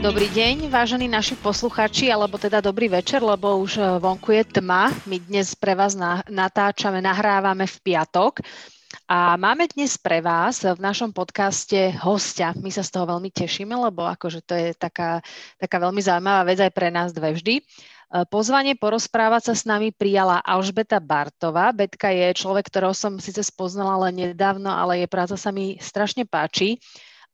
Dobrý deň, vážení naši posluchači, alebo teda dobrý večer, lebo už e, vonku je tma. My dnes pre vás natáčame, nahrávame v piatok. A máme dnes pre vás v našom podcaste hostia. My sa z toho veľmi tešíme, lebo akože to je taká, taká veľmi zaujímavá vec aj pre nás dve vždy. E, pozvanie porozprávať sa s nami prijala Alžbeta Bartová. Betka je človek, ktorého som síce spoznala len nedávno, ale jej práca sa mi strašne páči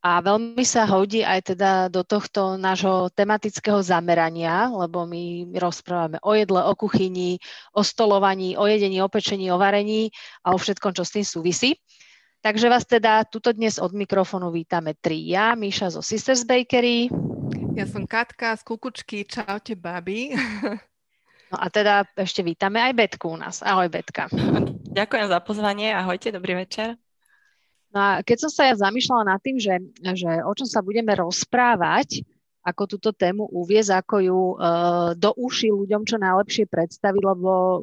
a veľmi sa hodí aj teda do tohto nášho tematického zamerania, lebo my rozprávame o jedle, o kuchyni, o stolovaní, o jedení, o pečení, o varení a o všetkom, čo s tým súvisí. Takže vás teda tuto dnes od mikrofónu vítame tri. Ja, Míša zo Sisters Bakery. Ja som Katka z Kukučky. Čaute, babi. No a teda ešte vítame aj Betku u nás. Ahoj, Betka. Ďakujem za pozvanie. Ahojte, dobrý večer. No a keď som sa ja zamýšľala nad tým, že, že o čom sa budeme rozprávať, ako túto tému uviezť, ako ju uh, do uši ľuďom čo najlepšie predstaviť, lebo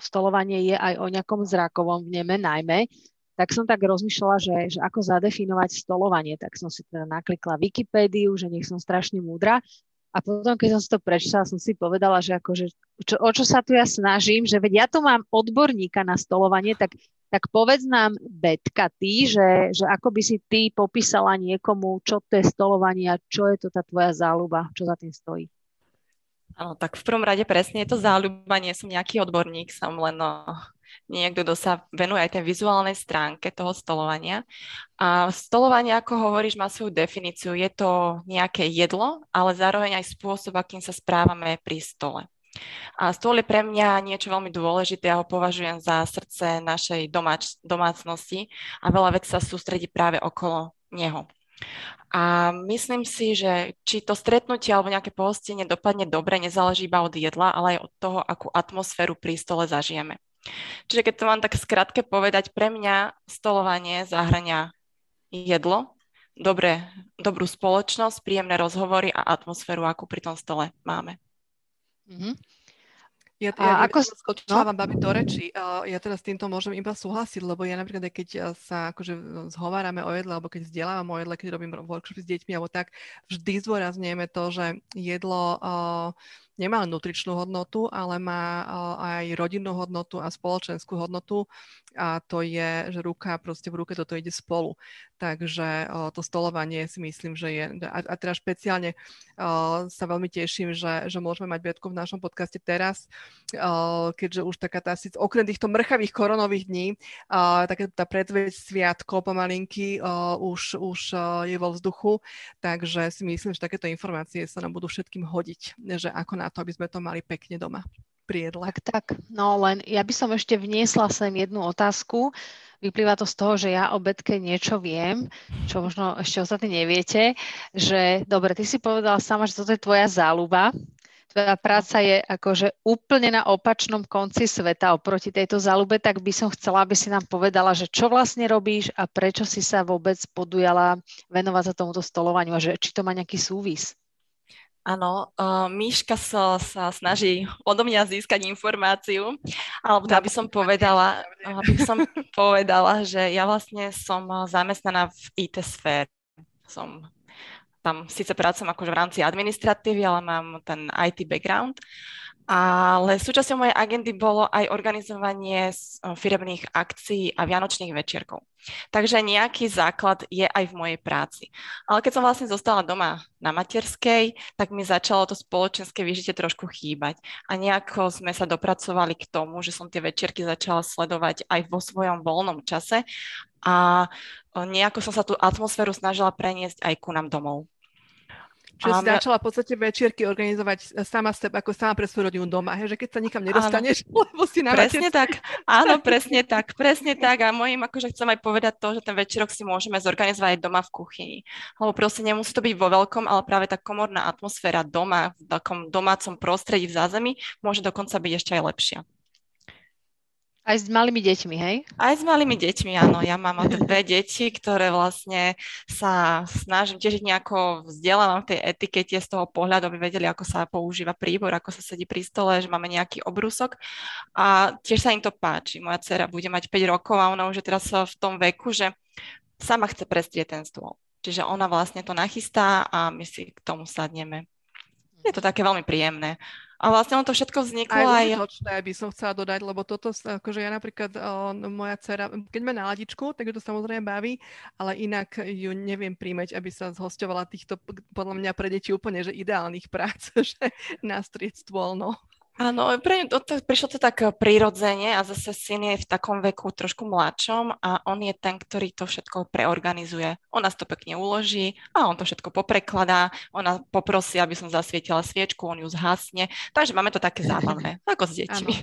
stolovanie je aj o nejakom zrakovom vneme najmä, tak som tak rozmýšľala, že, že ako zadefinovať stolovanie. Tak som si teda naklikla Wikipédiu, že nech som strašne múdra. A potom, keď som si to prečítala, som si povedala, že akože, čo, o čo sa tu ja snažím, že veď ja tu mám odborníka na stolovanie, tak tak povedz nám, Betka, ty, že, že ako by si ty popísala niekomu, čo to je stolovanie a čo je to tá tvoja záľuba, čo za tým stojí. Áno, tak v prvom rade presne je to záľuba, nie som nejaký odborník, som len no, niekto, kto sa venuje aj tej vizuálnej stránke toho stolovania. A stolovanie, ako hovoríš, má svoju definíciu. Je to nejaké jedlo, ale zároveň aj spôsob, akým sa správame pri stole. A stôl je pre mňa niečo veľmi dôležité, ja ho považujem za srdce našej domáč- domácnosti a veľa vecí sa sústredí práve okolo neho. A myslím si, že či to stretnutie alebo nejaké pohostenie dopadne dobre, nezáleží iba od jedla, ale aj od toho, akú atmosféru pri stole zažijeme. Čiže keď to mám tak skrátke povedať, pre mňa stolovanie zahrania jedlo, dobré, dobrú spoločnosť, príjemné rozhovory a atmosféru, akú pri tom stole máme. Mm-hmm. Ja, ja, a ako... skočila no? do reči. Ja teraz s týmto môžem iba súhlasiť, lebo ja napríklad, keď uh, sa akože zhovárame o jedle, alebo keď vzdelávam o jedle, keď robím workshopy s deťmi, alebo tak, vždy zdôrazňujeme to, že jedlo uh, nemá nutričnú hodnotu, ale má aj rodinnú hodnotu a spoločenskú hodnotu a to je, že ruka proste v ruke toto ide spolu. Takže to stolovanie si myslím, že je, a, teraz špeciálne sa veľmi teším, že, že môžeme mať Betku v našom podcaste teraz, keďže už taká tá, okrem týchto mrchavých koronových dní, taká tá predveď sviatko pomalinky už, už je vo vzduchu, takže si myslím, že takéto informácie sa nám budú všetkým hodiť, že ako na to, aby sme to mali pekne doma pri jedle. Tak, tak. No len ja by som ešte vniesla sem jednu otázku. Vyplýva to z toho, že ja o Betke niečo viem, čo možno ešte ostatní neviete, že dobre, ty si povedala sama, že toto je tvoja záľuba, tvoja práca je akože úplne na opačnom konci sveta oproti tejto záľube, tak by som chcela, aby si nám povedala, že čo vlastne robíš a prečo si sa vôbec podujala venovať sa tomuto stolovaniu a že či to má nejaký súvis. Áno, uh, Míška sa, sa snaží odo mňa získať informáciu, alebo aby som povedala, aby som povedala, že ja vlastne som zamestnaná v IT sfére. Som tam síce pracujem akože v rámci administratívy, ale mám ten IT background. Ale súčasťou mojej agendy bolo aj organizovanie firemných akcií a vianočných večierkov. Takže nejaký základ je aj v mojej práci. Ale keď som vlastne zostala doma na materskej, tak mi začalo to spoločenské vyžitie trošku chýbať. A nejako sme sa dopracovali k tomu, že som tie večierky začala sledovať aj vo svojom voľnom čase a nejako som sa tú atmosféru snažila preniesť aj ku nám domov. Čiže si začala v podstate večierky organizovať sama seba, ako sama pre svoju rodinu doma, he? že keď sa nikam nedostaneš, áno. lebo si na Presne tak, áno, presne tak, presne tak a mojim akože chcem aj povedať to, že ten večerok si môžeme zorganizovať aj doma v kuchyni. Lebo proste nemusí to byť vo veľkom, ale práve tá komorná atmosféra doma, v takom domácom prostredí v zázemí môže dokonca byť ešte aj lepšia. Aj s malými deťmi, hej? Aj s malými deťmi, áno. Ja mám dve deti, ktoré vlastne sa snažím tiež nejako vzdelávam v tej etikete z toho pohľadu, aby vedeli, ako sa používa príbor, ako sa sedí pri stole, že máme nejaký obrúsok. A tiež sa im to páči. Moja dcera bude mať 5 rokov a ona už je teraz v tom veku, že sama chce prestrieť ten stôl. Čiže ona vlastne to nachystá a my si k tomu sadneme. Je to také veľmi príjemné. A vlastne on to všetko vzniklo aj... Aj užitočné by som chcela dodať, lebo toto, akože ja napríklad, o, moja dcera, keď má náladičku, tak ju to samozrejme baví, ale inak ju neviem príjmeť, aby sa zhosťovala týchto, podľa mňa pre deti úplne, že ideálnych prác, že nastrieť stôl, no. Áno, pre, to, prišlo to tak eh, prirodzene a zase syn je v takom veku trošku mladšom a on je ten, ktorý to všetko preorganizuje. On nás to pekne uloží a on to všetko poprekladá, ona poprosí, aby som zasvietila sviečku, on ju zhasne. Takže máme to také zábavné, ako s deťmi.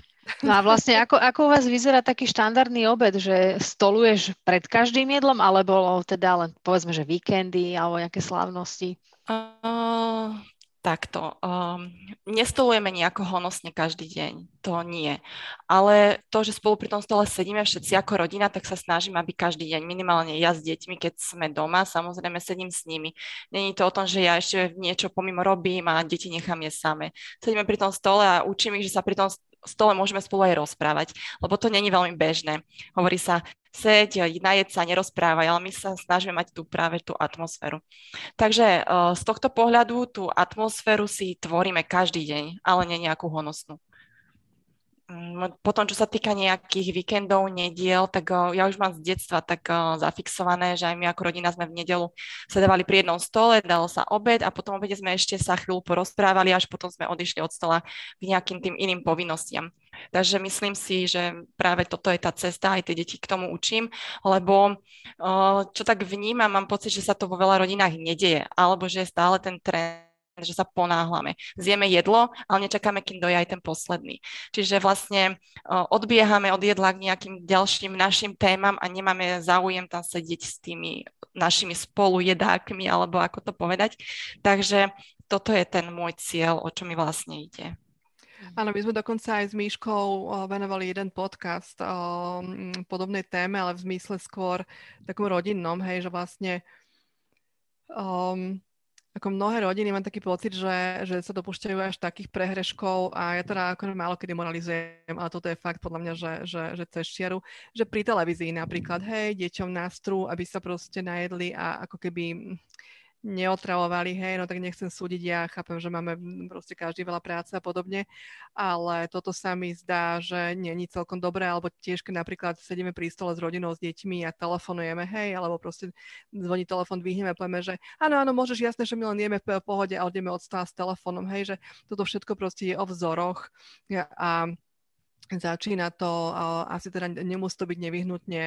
No a vlastne ako, ako u vás vyzerá taký štandardný obed, že stoluješ pred každým jedlom, alebo teda len povedzme, že víkendy alebo nejaké slávnosti? Uh, Takto. Um, nestolujeme nejako honosne každý deň. To nie. Ale to, že spolu pri tom stole sedíme všetci ako rodina, tak sa snažím, aby každý deň, minimálne ja s deťmi, keď sme doma, samozrejme sedím s nimi. Není to o tom, že ja ešte niečo pomimo robím a deti nechám je same. Sedíme pri tom stole a učím ich, že sa pri tom stole môžeme spolu aj rozprávať, lebo to není veľmi bežné. Hovorí sa, seď, najed sa, nerozprávaj, ale my sa snažíme mať tu práve tú atmosféru. Takže uh, z tohto pohľadu tú atmosféru si tvoríme každý deň, ale nie nejakú honosnú. Mm, potom, čo sa týka nejakých víkendov, nediel, tak uh, ja už mám z detstva tak uh, zafixované, že aj my ako rodina sme v nedelu sedevali pri jednom stole, dalo sa obed a potom obede sme ešte sa chvíľu porozprávali, až potom sme odišli od stola k nejakým tým iným povinnostiam. Takže myslím si, že práve toto je tá cesta, aj tie deti k tomu učím, lebo uh, čo tak vnímam, mám pocit, že sa to vo veľa rodinách nedieje, alebo že je stále ten trend že sa ponáhlame. Zjeme jedlo, ale nečakáme, kým doje aj ten posledný. Čiže vlastne odbiehame od jedla k nejakým ďalším našim témam a nemáme záujem tam sedieť s tými našimi spolujedákmi, alebo ako to povedať. Takže toto je ten môj cieľ, o čo mi vlastne ide. Áno, my sme dokonca aj s Míškou venovali jeden podcast o podobnej téme, ale v zmysle skôr takom rodinnom, hej, že vlastne um, ako mnohé rodiny mám taký pocit, že, že sa dopúšťajú až takých prehreškov a ja teda ako málo kedy moralizujem, ale toto je fakt podľa mňa, že, že, že cez čiaru, že pri televízii napríklad, hej, deťom nástru, aby sa proste najedli a ako keby neotravovali, hej, no tak nechcem súdiť, ja chápem, že máme proste každý veľa práce a podobne, ale toto sa mi zdá, že není celkom dobré, alebo tiež, keď napríklad sedíme pri stole s rodinou, s deťmi a telefonujeme, hej, alebo proste zvoní telefon, dvihneme, povieme, že áno, áno, môžeš, jasné, že my len jeme v pohode a odjeme od stola s telefónom, hej, že toto všetko proste je o vzoroch a Začína to, asi teda nemusí to byť nevyhnutne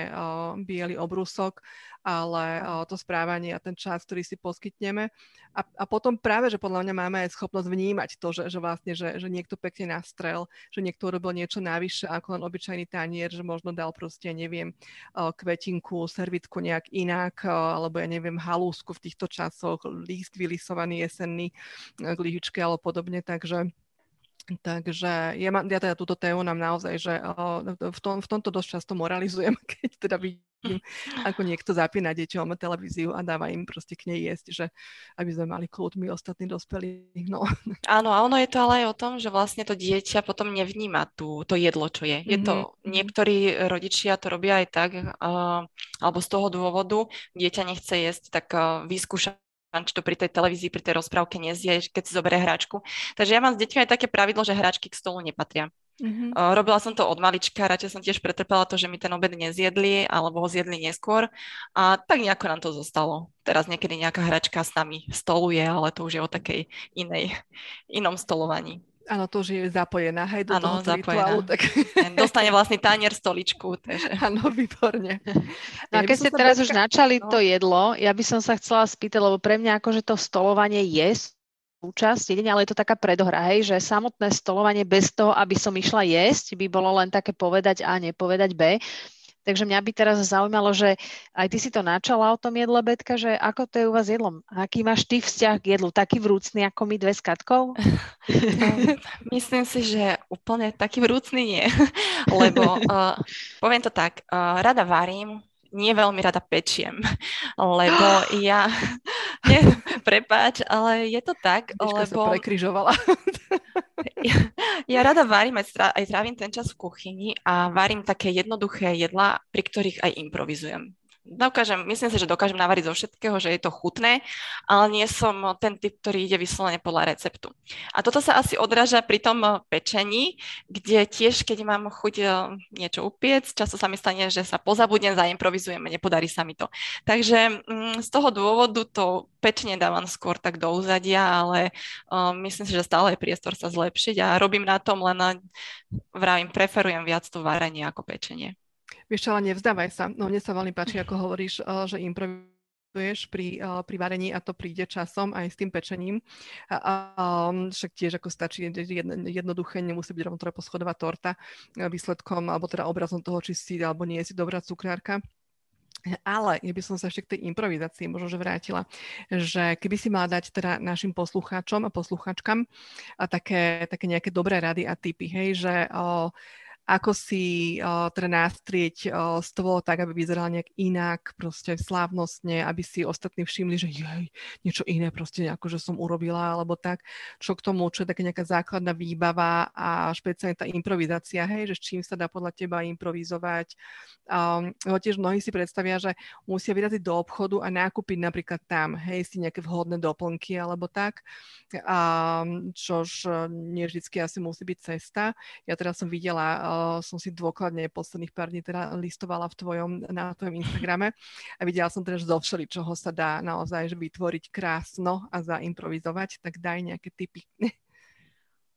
biely obrusok, ale to správanie a ten čas, ktorý si poskytneme. A, a potom práve, že podľa mňa máme aj schopnosť vnímať to, že, že vlastne, že, že niekto pekne nastrel, že niekto urobil niečo navyše ako len obyčajný tanier, že možno dal proste, neviem, kvetinku, servitku nejak inak, alebo ja neviem, halúsku v týchto časoch, líst vylisovaný jesenný k lyžičke alebo podobne, takže Takže ja, mám, ja teda túto tému nám naozaj, že v, tom, v tomto dosť často moralizujem, keď teda vidím, ako niekto zapína deťom televíziu a dáva im proste k nej jesť, že aby sme mali kľud my ostatní dospelí. No. Áno, a ono je to ale aj o tom, že vlastne to dieťa potom nevníma tú, to jedlo, čo je. Je to, mm-hmm. niektorí rodičia to robia aj tak, uh, alebo z toho dôvodu, dieťa nechce jesť, tak uh, vyskúša či to pri tej televízii, pri tej rozprávke nezje, keď si zoberie hračku. Takže ja mám s deťmi aj také pravidlo, že hračky k stolu nepatria. Mm-hmm. Uh, robila som to od malička, radšej som tiež pretrpela to, že mi ten obed nezjedli alebo ho zjedli neskôr a tak nejako nám to zostalo. Teraz niekedy nejaká hračka s nami stoluje, ale to už je o takej inej, inom stolovaní. Áno, to už je zapojená, hej, do ano, toho zapojená. rituálu. Tak... Dostane vlastný tanier, stoličku. Takže... Áno, výborne. No a keď ste teraz už načali no. to jedlo, ja by som sa chcela spýtať, lebo pre mňa akože to stolovanie je súčasť jedenia, ale je to taká predohra, hej, že samotné stolovanie bez toho, aby som išla jesť, by bolo len také povedať A, nepovedať B. Takže mňa by teraz zaujímalo, že aj ty si to načala o tom jedle, Betka, že ako to je u vás jedlom? Aký máš ty vzťah k jedlu? Taký vrúcný ako my dve s Katkou? Myslím si, že úplne taký vrúcný nie. Lebo uh, poviem to tak, uh, rada varím, nie veľmi rada pečiem, lebo ja, nie, prepáč, ale je to tak, Miška lebo... sa prekryžovala. ja, ja rada varím, aj, strá, aj trávim ten čas v kuchyni a varím také jednoduché jedlá, pri ktorých aj improvizujem. Dokážem, myslím si, že dokážem navariť zo všetkého, že je to chutné, ale nie som ten typ, ktorý ide vyslovene podľa receptu. A toto sa asi odráža pri tom pečení, kde tiež, keď mám chuť niečo upiec, často sa mi stane, že sa pozabudnem, zaimprovizujem, nepodarí sa mi to. Takže mm, z toho dôvodu to pečenie dávam skôr tak do úzadia, ale uh, myslím si, že stále je priestor sa zlepšiť a robím na tom, len vravím, preferujem viac to varenie ako pečenie. Vieš čo, ale nevzdávaj sa. No mne sa veľmi páči, ako hovoríš, eh, že improvizuješ pri, uh, pri varení a to príde časom aj s tým pečením. A, um, však tiež ako stačí jednoduché, nemusí byť rovno poschodová torta eh, výsledkom alebo teda obrazom toho, či si alebo nie si dobrá cukrárka. Ale ja by som sa ešte k tej improvizácii možno že vrátila, že keby si mala dať teda našim poslucháčom a poslucháčkam a také, také nejaké dobré rady a tipy, hej, že o, ako si uh, teda nástrieť uh, stôl tak, aby vyzeral nejak inak, proste slávnostne, aby si ostatní všimli, že jej, niečo iné proste nejako, že som urobila, alebo tak. Čo k tomu, čo je taká nejaká základná výbava a špeciálne tá improvizácia, hej, že s čím sa dá podľa teba improvizovať. Um, tiež mnohí si predstavia, že musia vyraziť do obchodu a nákupiť napríklad tam, hej, si nejaké vhodné doplnky alebo tak, um, čož nie vždycky asi musí byť cesta. Ja teraz som videla som si dôkladne posledných pár dní teda listovala v tvojom, na tvojom Instagrame a videla som teda, že zo čoho sa dá naozaj že vytvoriť krásno a zaimprovizovať, tak daj nejaké tipy.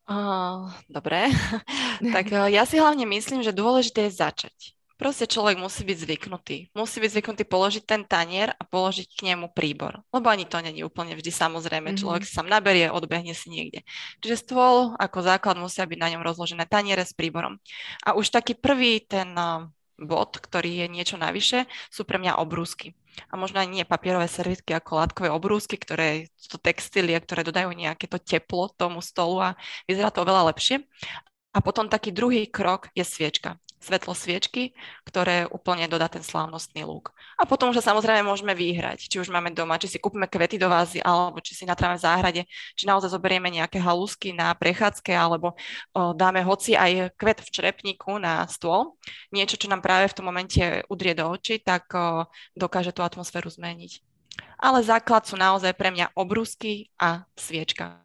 Uh, dobre, tak uh, ja si hlavne myslím, že dôležité je začať. Proste človek musí byť zvyknutý. Musí byť zvyknutý položiť ten tanier a položiť k nemu príbor. Lebo ani to není úplne vždy samozrejme. Mm-hmm. Človek sám naberie, odbehne si niekde. Čiže stôl ako základ musia byť na ňom rozložené taniere s príborom. A už taký prvý ten bod, ktorý je niečo navyše, sú pre mňa obrúsky. A možno ani nie papierové servitky ako látkové obrúsky, ktoré sú to textílie, ktoré dodajú nejaké to teplo tomu stolu a vyzerá to oveľa lepšie. A potom taký druhý krok je sviečka svetlo sviečky, ktoré úplne dodá ten slávnostný lúk. A potom už samozrejme môžeme vyhrať, či už máme doma, či si kúpime kvety do vázy, alebo či si natráme v záhrade, či naozaj zoberieme nejaké halúsky na prechádzke, alebo o, dáme hoci aj kvet v črepníku na stôl. Niečo, čo nám práve v tom momente udrie do očí, tak o, dokáže tú atmosféru zmeniť. Ale základ sú naozaj pre mňa obrúsky a sviečka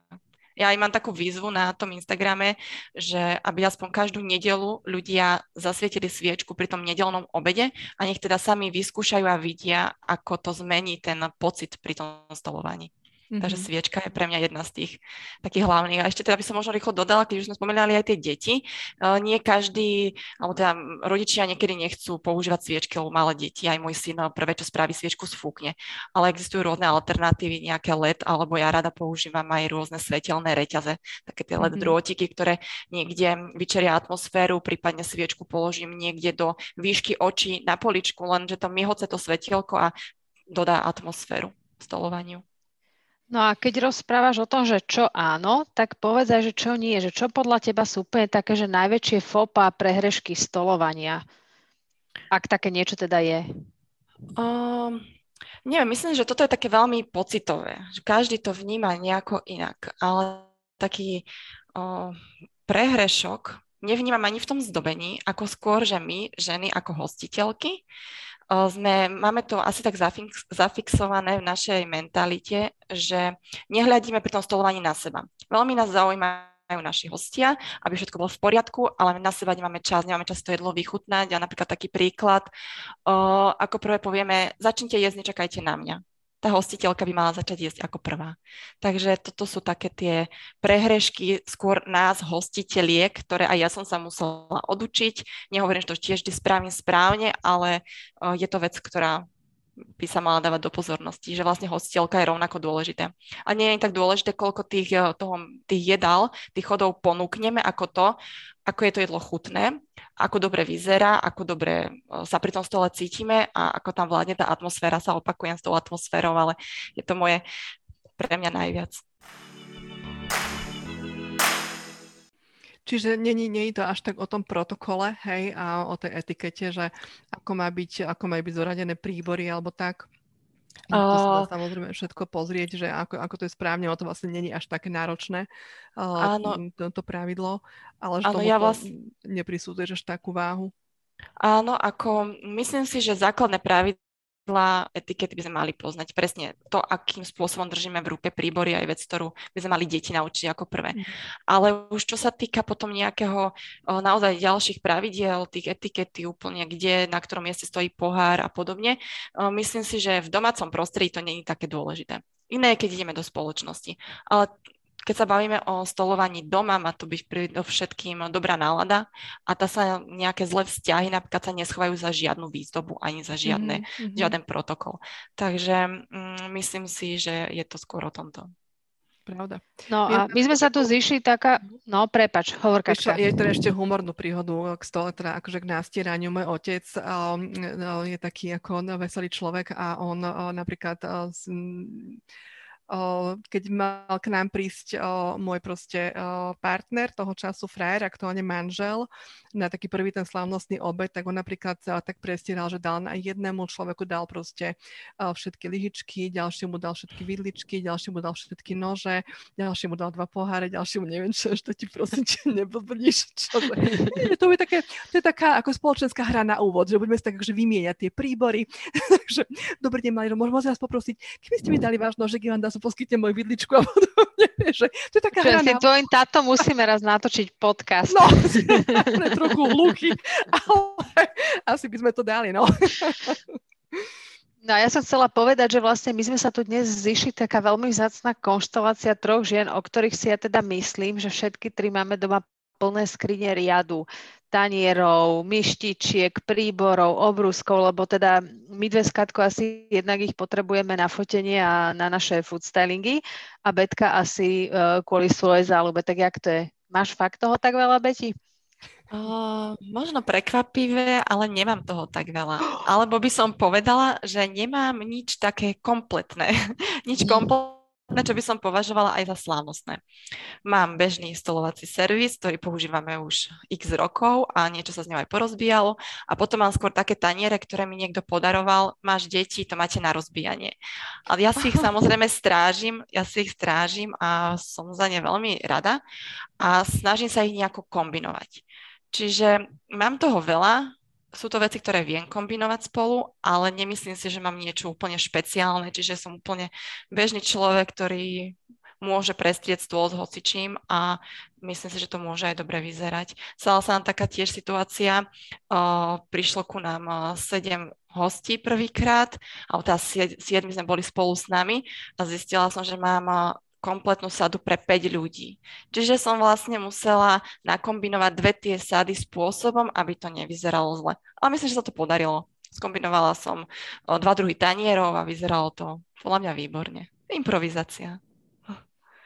ja aj mám takú výzvu na tom Instagrame, že aby aspoň každú nedelu ľudia zasvietili sviečku pri tom nedelnom obede a nech teda sami vyskúšajú a vidia, ako to zmení ten pocit pri tom stolovaní. Mm-hmm. Takže sviečka je pre mňa jedna z tých takých hlavných. A ešte teda by som možno rýchlo dodala, keď už sme spomínali aj tie deti, uh, nie každý, alebo teda rodičia niekedy nechcú používať sviečky, lebo malé deti, aj môj syn prvé, čo spraví sviečku, sfúkne. Ale existujú rôzne alternatívy, nejaké LED, alebo ja rada používam aj rôzne svetelné reťaze, také tie LED mm-hmm. drôtiky, ktoré niekde vyčeria atmosféru, prípadne sviečku položím niekde do výšky očí na poličku, lenže to mihoce to svetielko a dodá atmosféru stolovaniu. No a keď rozprávaš o tom, že čo áno, tak povedz že čo nie, že čo podľa teba sú úplne také, že najväčšie fopa prehrešky stolovania, ak také niečo teda je? Um, neviem, myslím, že toto je také veľmi pocitové, že každý to vníma nejako inak, ale taký uh, prehrešok nevnímam ani v tom zdobení, ako skôr, že my, ženy ako hostiteľky, sme, máme to asi tak zafix, zafixované v našej mentalite, že nehľadíme pri tom stolovaní na seba. Veľmi nás zaujímajú naši hostia, aby všetko bolo v poriadku, ale na seba nemáme čas, nemáme čas to jedlo vychutnať. A napríklad taký príklad, o, ako prvé povieme, začnite jesť, nečakajte na mňa tá hostiteľka by mala začať jesť ako prvá. Takže toto sú také tie prehrešky skôr nás, hostiteľiek, ktoré aj ja som sa musela odučiť. Nehovorím, že to tiež vždy spravím správne, ale je to vec, ktorá by sa mala dávať do pozornosti, že vlastne hostiteľka je rovnako dôležité. A nie je tak dôležité, koľko tých, eh, toho, tých jedál, tých chodov ponúkneme, ako to, ako je to jedlo chutné, ako dobre vyzerá, ako dobre eh, sa pri tom stole cítime a ako tam vládne tá atmosféra, sa opakujem s tou atmosférou, ale je to moje pre mňa najviac. Čiže není, nie je to až tak o tom protokole, hej, a o tej etikete, že ako má byť, ako majú byť zoradené príbory alebo tak. No, to sa dá samozrejme všetko pozrieť, že ako, ako to je správne, o to vlastne není až také náročné uh, áno. To, to pravidlo, ale že áno, tomu ja vlastne... neprisúduješ až takú váhu. Áno, ako myslím si, že základné pravidlo pravidlá etikety by sme mali poznať. Presne to, akým spôsobom držíme v ruke príbory, aj vec, ktorú by sme mali deti naučiť ako prvé. Mm. Ale už čo sa týka potom nejakého naozaj ďalších pravidiel, tých etikety úplne, kde, na ktorom mieste stojí pohár a podobne, myslím si, že v domácom prostredí to je také dôležité. Iné, keď ideme do spoločnosti. Ale keď sa bavíme o stolovaní doma, má to byť všetkým dobrá nálada a tá sa nejaké zlé vzťahy napríklad sa neschovajú za žiadnu výzdobu ani za žiadne, mm-hmm. žiaden protokol. Takže mm, myslím si, že je to skôr o tomto. Pravda. No a my sme sa tu zišli taká, no prepač, hovor Kačka. Je to ešte humornú príhodu k stole, teda akože k nástieraniu. Môj otec um, je taký ako veselý človek a on uh, napríklad uh, keď mal k nám prísť môj proste partner toho času, frajer, aktuálne manžel, na taký prvý ten slavnostný obed, tak on napríklad tak prestieral, že dal na jednému človeku dal proste všetky lyhičky, ďalšiemu dal všetky vidličky, ďalšiemu dal všetky nože, ďalšiemu dal dva poháre, ďalšiemu neviem čo, ešte ti prosím, či neblbníš, čo to je, také, to je taká ako spoločenská hra na úvod, že budeme si tak akože vymieňať tie príbory. Takže dobrý deň, Maliro, môžem vás poprosiť, keby ste mi dali váš nožek, Ivan, dá poskytne moju vidličku a podobne. Že to je taká hra. Si tvojim táto musíme raz natočiť podcast. No, sme trochu hluchy, ale asi by sme to dali, no. No ja som chcela povedať, že vlastne my sme sa tu dnes zišli taká veľmi vzácná konštelácia troch žien, o ktorých si ja teda myslím, že všetky tri máme doma plné skrine riadu tanierov, myštičiek, príborov, obrúskov, lebo teda my dve skatko asi jednak ich potrebujeme na fotenie a na naše food stylingy a Betka asi uh, kvôli svojej záľube. Tak jak to je? Máš fakt toho tak veľa, Beti? Uh, možno prekvapivé, ale nemám toho tak veľa. Alebo by som povedala, že nemám nič také kompletné. nič kompletné na čo by som považovala aj za slávnostné. Mám bežný stolovací servis, ktorý používame už x rokov a niečo sa z ňou aj porozbíjalo. A potom mám skôr také taniere, ktoré mi niekto podaroval. Máš deti, to máte na rozbíjanie. Ale ja si ich samozrejme strážim, ja si ich strážim a som za ne veľmi rada a snažím sa ich nejako kombinovať. Čiže mám toho veľa, sú to veci, ktoré viem kombinovať spolu, ale nemyslím si, že mám niečo úplne špeciálne, čiže som úplne bežný človek, ktorý môže prestrieť stôl s hocičím a myslím si, že to môže aj dobre vyzerať. Stala sa nám taká tiež situácia, uh, prišlo ku nám uh, sedem hostí prvýkrát, a teda siedmi sme boli spolu s nami a zistila som, že mám uh, kompletnú sadu pre 5 ľudí. Čiže som vlastne musela nakombinovať dve tie sady spôsobom, aby to nevyzeralo zle. Ale myslím, že sa to podarilo. Skombinovala som dva druhy tanierov a vyzeralo to podľa mňa výborne. Improvizácia.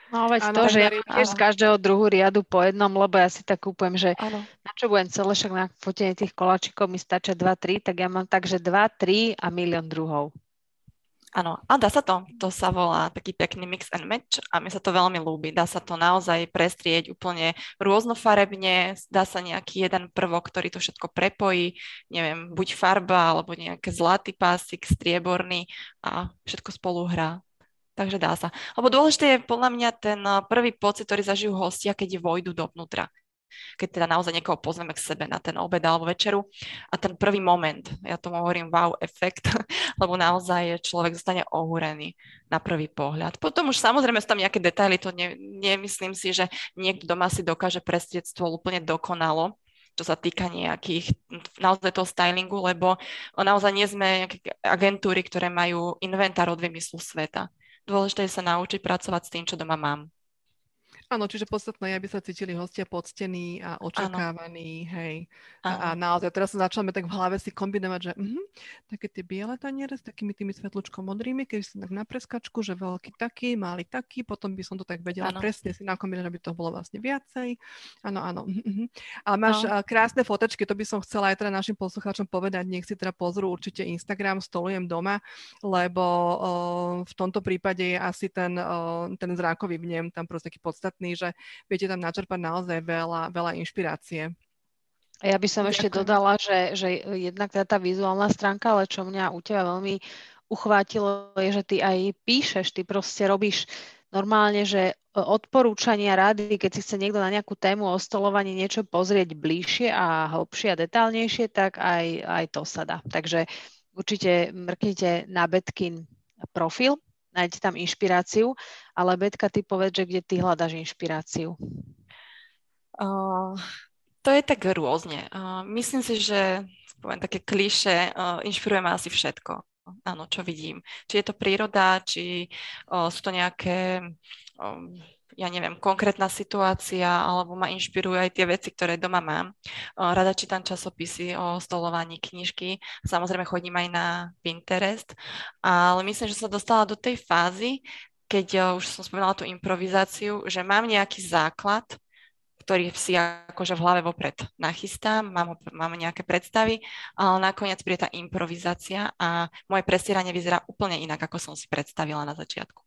No veď ano, to, že ja tiež z každého druhu riadu po jednom, lebo ja si tak kúpujem, že ano. na čo budem celé, však na fotenie tých koláčikov mi stačia 2-3, tak ja mám tak, že 2-3 a milión druhov. Áno, a dá sa to. To sa volá taký pekný mix and match a mi sa to veľmi ľúbi. Dá sa to naozaj prestrieť úplne rôznofarebne, dá sa nejaký jeden prvok, ktorý to všetko prepojí, neviem, buď farba alebo nejaký zlatý pásik, strieborný a všetko spolu hrá. Takže dá sa. Lebo dôležité je podľa mňa ten prvý pocit, ktorý zažijú hostia, keď vojdu dovnútra keď teda naozaj niekoho pozveme k sebe na ten obed alebo večeru. A ten prvý moment, ja tomu hovorím wow efekt, lebo naozaj človek zostane ohúrený na prvý pohľad. Potom už samozrejme sú tam nejaké detaily, to ne, nemyslím si, že niekto doma si dokáže prestrieť stôl úplne dokonalo, čo sa týka nejakých naozaj toho stylingu, lebo naozaj nie sme nejaké agentúry, ktoré majú inventár od vymyslu sveta. Dôležité je sa naučiť pracovať s tým, čo doma mám. Áno, čiže podstatné je, aby sa cítili hostia poctení a očakávaní, ano. hej. A, a naozaj, teraz sa začala tak v hlave si kombinovať, že uh-huh, také tie biele taniere s takými tými svetlučko modrými, keď som tak na preskačku, že veľký taký, malý taký, potom by som to tak vedela ano. presne si nakombinovať, aby to bolo vlastne viacej. Áno, áno. Uh-huh. Ale máš no. krásne fotečky, to by som chcela aj teda našim poslucháčom povedať, nech si teda pozrú určite Instagram, stolujem doma, lebo uh, v tomto prípade je asi ten, uh, ten zrákový vnem tam proste taký podstatný podstatný, že viete tam načerpať naozaj veľa, veľa inšpirácie. Ja by som Ďakujem. ešte dodala, že, že jednak tá, tá vizuálna stránka, ale čo mňa u teba veľmi uchvátilo, je, že ty aj píšeš, ty proste robíš normálne, že odporúčania rady, keď si chce niekto na nejakú tému o stolovaní niečo pozrieť bližšie a hlbšie a detálnejšie, tak aj, aj to sa dá. Takže určite mrknite na Betkin profil, nájdete tam inšpiráciu, ale Betka, ty povedz, že kde ty hľadaš inšpiráciu? Uh, to je tak rôzne. Uh, myslím si, že poviem také kliše, uh, inšpiruje ma asi všetko. Áno, čo vidím. Či je to príroda, či uh, sú to nejaké um, ja neviem, konkrétna situácia, alebo ma inšpirujú aj tie veci, ktoré doma mám. Rada čítam časopisy o stolovaní, knižky, samozrejme chodím aj na Pinterest, ale myslím, že sa dostala do tej fázy, keď už som spomínala tú improvizáciu, že mám nejaký základ, ktorý si akože v hlave vopred nachystám, mám, mám nejaké predstavy, ale nakoniec príde tá improvizácia a moje prestieranie vyzerá úplne inak, ako som si predstavila na začiatku.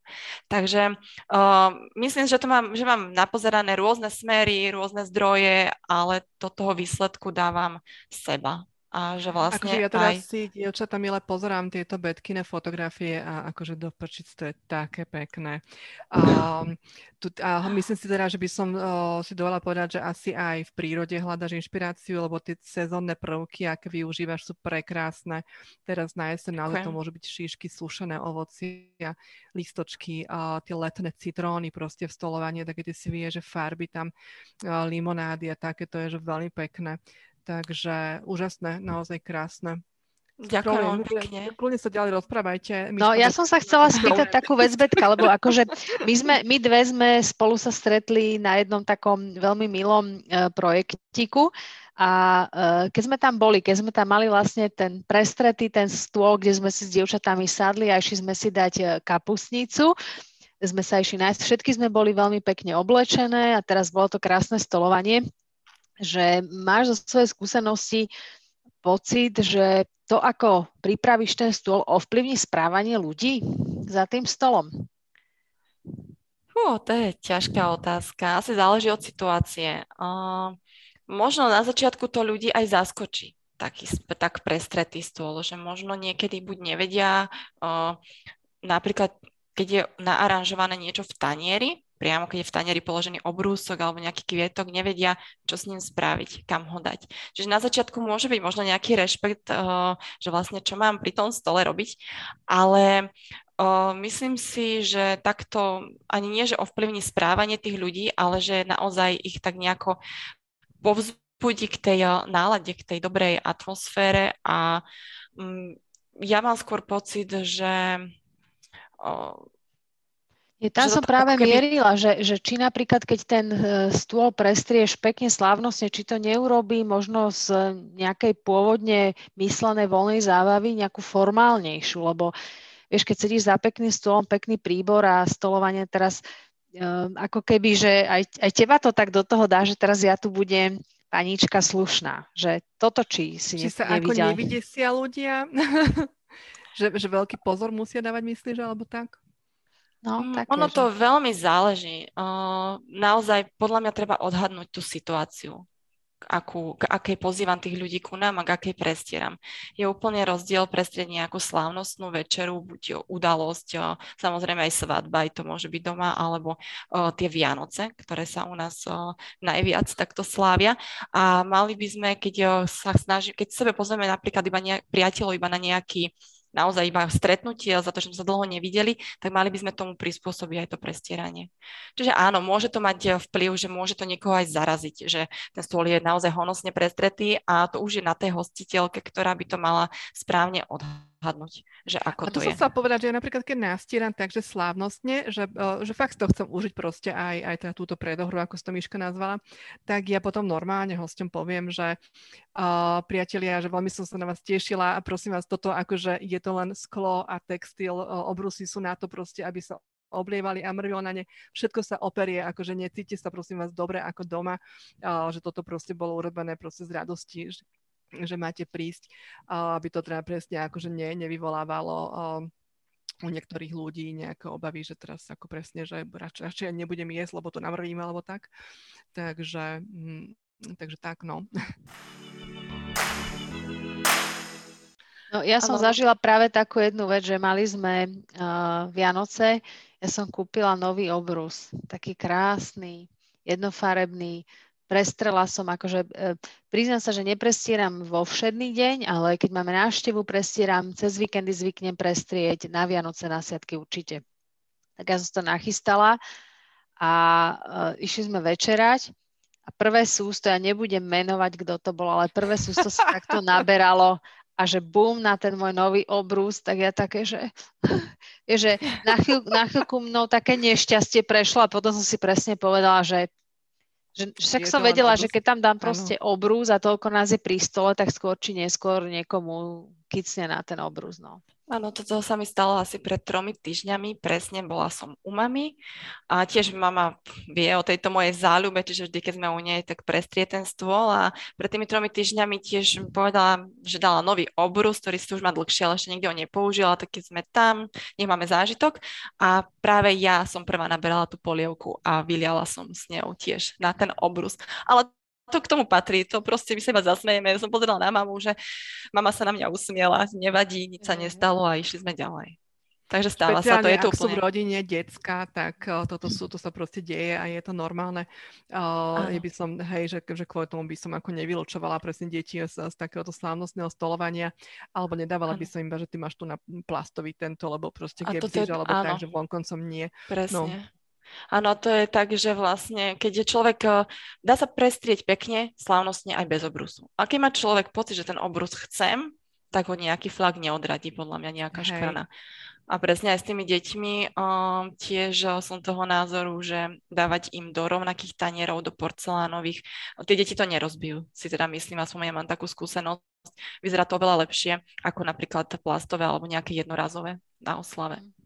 Takže uh, myslím, že, to mám, že mám napozerané rôzne smery, rôzne zdroje, ale do toho výsledku dávam seba a že vlastne akože ja teda aj... si, dievčatá milé, pozerám tieto Betkine fotografie a akože do prčic to je také pekné. Um, tu, a myslím si teda, že by som uh, si dovolila povedať, že asi aj v prírode hľadaš inšpiráciu, lebo tie sezónne prvky, aké využívaš, sú prekrásne. Teraz na jeseň okay. to môžu byť šíšky, sušené ovocia, listočky, uh, tie letné citróny proste v stolovaní, také tie si vie, že farby tam, uh, limonády a také, to je že veľmi pekné. Takže úžasné, naozaj krásne. Ďakujem pekne. Kľudne sa ďalej rozprávajte. no ja som sa chcela spýtať takú vec, Betka, lebo akože my, sme, my dve sme spolu sa stretli na jednom takom veľmi milom uh, projektiku a uh, keď sme tam boli, keď sme tam mali vlastne ten prestretý, ten stôl, kde sme si s dievčatami sadli a išli sme si dať uh, kapusnicu, sme sa išli nájsť, všetky sme boli veľmi pekne oblečené a teraz bolo to krásne stolovanie že máš zo svojej skúsenosti pocit, že to, ako pripravíš ten stôl, ovplyvní správanie ľudí za tým stolom? Fú, to je ťažká otázka. Asi záleží od situácie. Uh, možno na začiatku to ľudí aj zaskočí taký, tak prestretý stôl, že možno niekedy buď nevedia, uh, napríklad keď je naaranžované niečo v tanieri, priamo keď je v tanieri položený obrúsok alebo nejaký kvietok, nevedia, čo s ním spraviť, kam ho dať. Čiže na začiatku môže byť možno nejaký rešpekt, uh, že vlastne čo mám pri tom stole robiť, ale uh, myslím si, že takto ani nie, že ovplyvní správanie tých ľudí, ale že naozaj ich tak nejako povzbudí k tej uh, nálade, k tej dobrej atmosfére a um, ja mám skôr pocit, že je, tam som práve keby... mierila, že, že či napríklad, keď ten e, stôl prestrieš pekne slávnostne, či to neurobí možno z nejakej pôvodne myslenej voľnej zábavy nejakú formálnejšiu, lebo vieš, keď sedíš za pekným stôlom, pekný príbor a stolovanie teraz, um, ako keby, že aj, aj teba to tak do toho dá, že teraz ja tu budem panička slušná, že toto či si či sa nevidel. ako nevidesia ľudia, že, že veľký pozor musia dávať, myslíš, alebo tak? No, mm, tak ono to veľmi záleží. Uh, naozaj podľa mňa treba odhadnúť tú situáciu, akú, k akej pozývam tých ľudí ku nám a k akej prestieram. Je úplne rozdiel prestrieť nejakú slávnostnú večeru, buď udalosť, uh, samozrejme aj svadba, aj to môže byť doma, alebo uh, tie Vianoce, ktoré sa u nás najviac takto slávia. A mali by sme, keď sa snaží, keď sebe pozrieme napríklad iba nejak, priateľov iba na nejaký naozaj iba stretnutie za to, že sme sa dlho nevideli, tak mali by sme tomu prispôsobiť aj to prestieranie. Čiže áno, môže to mať eh, vplyv, že môže to niekoho aj zaraziť, že ten stôl je naozaj honosne prestretý a to už je na tej hostiteľke, ktorá by to mala správne odhľadať odhadnúť, že ako a to, to je. som sa povedať, že napríklad keď nastieram takže slávnostne, že, že fakt to chcem užiť proste aj, aj teda túto predohru, ako si to Miška nazvala, tak ja potom normálne hostom poviem, že uh, priatelia, že veľmi som sa na vás tešila a prosím vás, toto akože je to len sklo a textil, uh, obrusy sú na to proste, aby sa oblievali a mrvilo na ne, všetko sa operie, akože necíte sa prosím vás dobre ako doma, že toto proste bolo urobené proste z radosti, že máte prísť, aby to teda presne akože ne, nevyvolávalo u niektorých ľudí nejaké obavy, že teraz ako presne, že radšej, radšej nebudem jesť, lebo to namrvím alebo tak. Takže, hm, takže tak, no. No, ja som ano. zažila práve takú jednu vec, že mali sme uh, Vianoce, ja som kúpila nový obrus, taký krásny, jednofarebný, prestrela som, akože e, priznám sa, že neprestieram vo všedný deň, ale keď máme návštevu, prestieram, cez víkendy zvyknem prestrieť, na Vianoce, na Sviatky určite. Tak ja som to nachystala a uh, išli sme večerať a prvé sústo, ja nebudem menovať, kto to bol, ale prvé sústo sa takto naberalo a že bum na ten môj nový obrús, tak ja také, že, je, že na, chvíľ, na chvíľku mnou také nešťastie prešlo a potom som si presne povedala, že že, však som vedela, že keď tam dám proste ano. obrús a toľko nás je pri stole, tak skôr či neskôr niekomu kicne na ten obrús. No. Áno, toto sa mi stalo asi pred tromi týždňami, presne bola som u mami a tiež mama vie o tejto mojej záľube, čiže vždy, keď sme u nej, tak prestrie ten stôl a pred tými tromi týždňami tiež povedala, že dala nový obrus, ktorý si už má dlhšie, ale ešte nikde ho nepoužila, tak keď sme tam, nech máme zážitok a práve ja som prvá naberala tú polievku a vyliala som s ňou tiež na ten obrus. Ale to k tomu patrí, to proste my sa iba zasmejeme. Ja som pozerala na mamu, že mama sa na mňa usmiela, nevadí, nič sa mhm. nestalo a išli sme ďalej. Takže stáva sa to, je to ak úplne... sú v rodine decka, tak uh, toto sú, to sa proste deje a je to normálne. Uh, by som, hej, že, že kvôli tomu by som ako nevylučovala presne deti z, z takéhoto slávnostného stolovania, alebo nedávala ano. by som iba, že ty máš tu na plastový tento, lebo proste gebzíš, alebo áno. tak, že vonkoncom nie. No. Presne. No. Áno, to je tak, že vlastne, keď je človek, eh, dá sa prestrieť pekne, slávnostne aj bez obrusu. A keď má človek pocit, že ten obrus chcem, tak ho nejaký flag neodradí, podľa mňa nejaká Hej. škrana. A presne aj s tými deťmi um, tiež eh, som toho názoru, že dávať im do rovnakých tanierov, do porcelánových, tie deti to nerozbijú, si teda myslím, aspoň ja mám takú skúsenosť. Vyzerá to oveľa lepšie ako napríklad plastové alebo nejaké jednorazové na oslave. Mm.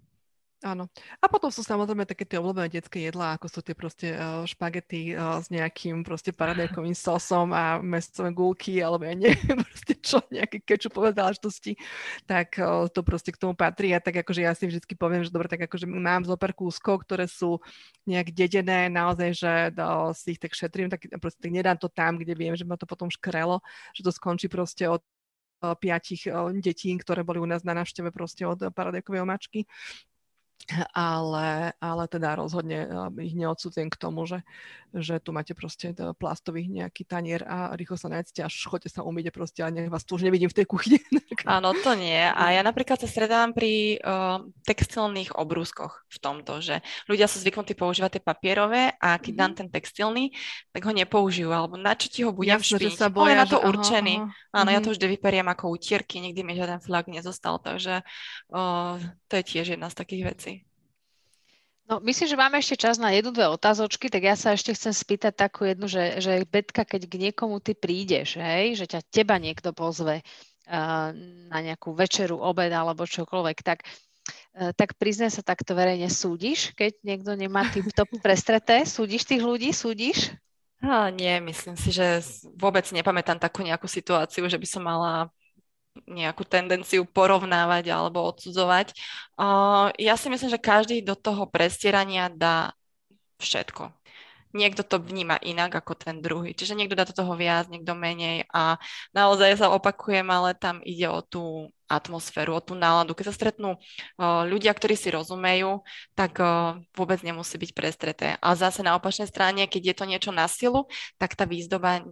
Áno. A potom sú samozrejme také tie obľúbené detské jedlá, ako sú tie proste uh, špagety uh, s nejakým proste paradajkovým sosom a mesové gulky, alebo ja neviem, proste čo, nejaké kečupové záležitosti, tak uh, to proste k tomu patrí. A tak akože ja si vždy poviem, že dobre, tak akože mám zo pár kúskov, ktoré sú nejak dedené, naozaj, že uh, si ich tak šetrím, tak proste tak nedám to tam, kde viem, že ma to potom škrelo, že to skončí proste od piatich detí, ktoré boli u nás na návšteve proste od paradajkovej omačky ale, ale teda rozhodne eh, ich neodsudzujem k tomu, že, že tu máte proste plastový nejaký tanier a rýchlo sa nájdete až chodte sa umyť proste a nech vás tu už nevidím v tej kuchyni. Áno, to nie. A ja napríklad sa stredávam pri uh, textilných obrúskoch v tomto, že ľudia sú zvyknutí používať tie papierové a keď dám ten textilný, tak ho nepoužijú, alebo na čo ti ho budem Jasne, špiť? Sa boja, na to že, určený. Aha, aha. Áno, mm-hmm. ja to mhm. vždy vyperiem ako utierky, nikdy mi žiaden flag nezostal, takže uh, to je tiež jedna z takých vecí. No, myslím, že máme ešte čas na jednu, dve otázočky, tak ja sa ešte chcem spýtať takú jednu, že, že Betka, keď k niekomu ty prídeš, hej, že ťa teba niekto pozve uh, na nejakú večeru, obed alebo čokoľvek, tak, uh, tak priznaj sa takto verejne súdiš, keď niekto nemá to prestreté? Súdiš tých ľudí? Súdiš? A nie, myslím si, že vôbec nepamätám takú nejakú situáciu, že by som mala nejakú tendenciu porovnávať alebo odsudzovať. Ja si myslím, že každý do toho prestierania dá všetko. Niekto to vníma inak ako ten druhý. Čiže niekto dá do toho viac, niekto menej a naozaj sa opakujem, ale tam ide o tú atmosféru, o tú náladu. Keď sa stretnú ľudia, ktorí si rozumejú, tak vôbec nemusí byť prestreté. A zase na opačnej strane, keď je to niečo na silu, tak tá výzdoba,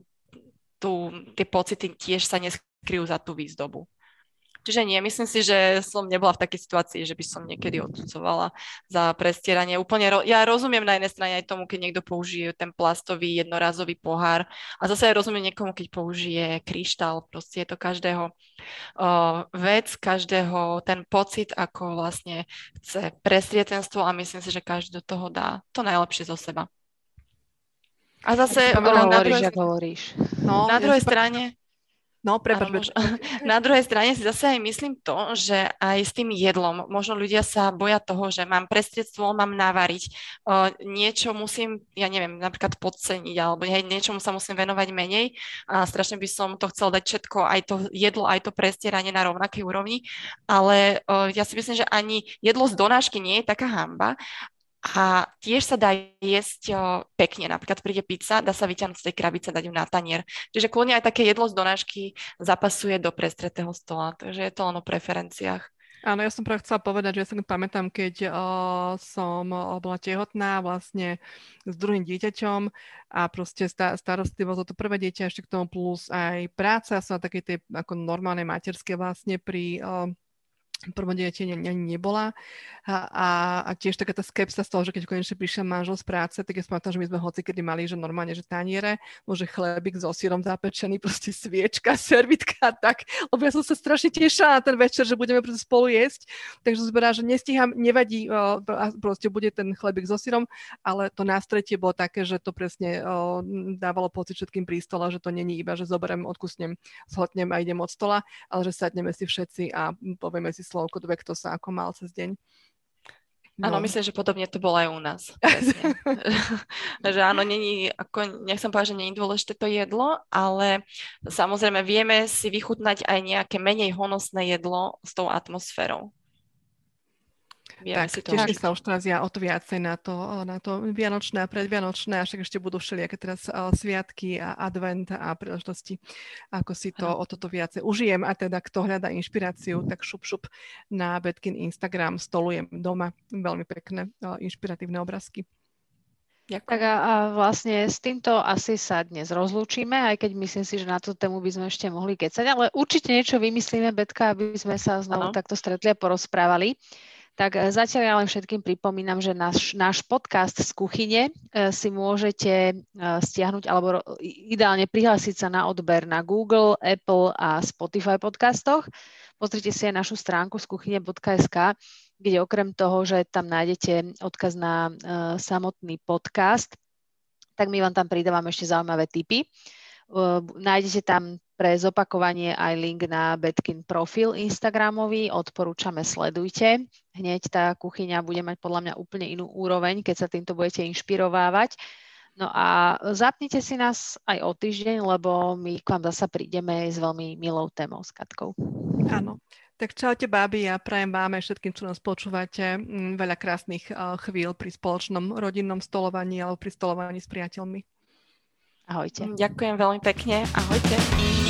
tu, tie pocity tiež sa nes kryjú za tú výzdobu. Čiže nie, myslím si, že som nebola v takej situácii, že by som niekedy odsudzovala za prestieranie. Úplne, ro- ja rozumiem na jednej strane aj tomu, keď niekto použije ten plastový jednorazový pohár a zase aj rozumiem niekomu, keď použije kryštál. Proste je to každého uh, vec, každého ten pocit, ako vlastne chce prestrieť ten stôl a myslím si, že každý do toho dá to najlepšie zo seba. A zase... Na, na, druhej, hovoríš. No, na druhej strane... No, prepáč. Na druhej strane si zase aj myslím to, že aj s tým jedlom, možno ľudia sa boja toho, že mám prestredstvo, mám navariť, niečo musím, ja neviem, napríklad podceniť, alebo hej, niečomu sa musím venovať menej a strašne by som to chcel dať všetko, aj to jedlo, aj to prestieranie na rovnakej úrovni, ale ja si myslím, že ani jedlo z donášky nie je taká hamba a tiež sa dá jesť pekne, napríklad príde pizza, dá sa vyťahnuť z tej krabice, dať ju na tanier. Čiže kľudne aj také jedlo z donášky zapasuje do prestretého stola, takže je to len o preferenciách. Áno, ja som práve chcela povedať, že ja sa pamätám, keď uh, som uh, bola tehotná vlastne s druhým dieťaťom a proste starostlivosť o to prvé dieťa, ešte k tomu plus aj práca, ja som na takej tej ako normálnej materskej vlastne pri uh, prvom dieťa ani ne, nebola. A, a, a tiež taká tá skepsa z toho, že keď konečne prišiel manžel z práce, tak ja som že my sme hoci kedy mali, že normálne, že taniere, môže chlebík so sírom zapečený, proste sviečka, servitka, tak, lebo ja som sa strašne tešila na ten večer, že budeme spolu jesť, takže zberá, že nestíham, nevadí, proste bude ten chlebík so sírom, ale to nástretie bolo také, že to presne dávalo pocit všetkým pri stole, že to není iba, že zoberiem, odkusnem, zhotnem a idem od stola, ale že sadneme si všetci a povieme si slovko dve, kto sa ako mal cez deň. Áno, no. myslím, že podobne to bolo aj u nás. že áno, není, ako, nechcem povedať, že není dôležité to jedlo, ale samozrejme vieme si vychutnať aj nejaké menej honosné jedlo s tou atmosférou. Vieme tak, si to teším sa už teraz ja o to viacej na to, na to vianočné a predvianočné, a však ešte budú všelijaké teraz uh, sviatky a advent a príležitosti, ako si to o toto viacej užijem a teda kto hľadá inšpiráciu, tak šup šup na Betkin Instagram stolujem doma veľmi pekné uh, inšpiratívne obrázky. Ďakujem. Tak a, a vlastne s týmto asi sa dnes rozlúčime, aj keď myslím si, že na tú tému by sme ešte mohli kecať, ale určite niečo vymyslíme, Betka, aby sme sa znovu ano. takto stretli a porozprávali. Tak e, zatiaľ ja len všetkým pripomínam, že náš, náš podcast z kuchyne e, si môžete e, stiahnuť alebo ideálne prihlásiť sa na odber na Google, Apple a Spotify podcastoch. Pozrite si aj našu stránku z kuchyne.sk, kde okrem toho, že tam nájdete odkaz na samotný podcast, tak my vám tam pridávame ešte zaujímavé tipy. Nájdete tam pre zopakovanie aj link na Betkin profil Instagramový. Odporúčame, sledujte. Hneď tá kuchyňa bude mať podľa mňa úplne inú úroveň, keď sa týmto budete inšpirovávať. No a zapnite si nás aj o týždeň, lebo my k vám zasa prídeme s veľmi milou témou s Katkou. Áno. Tak čaute, báby, a prajem vám aj všetkým, čo nás počúvate, mm, veľa krásnych eh, chvíľ pri spoločnom rodinnom stolovaní alebo pri stolovaní s priateľmi. Ahojte. Ďakujem veľmi pekne. Ahojte.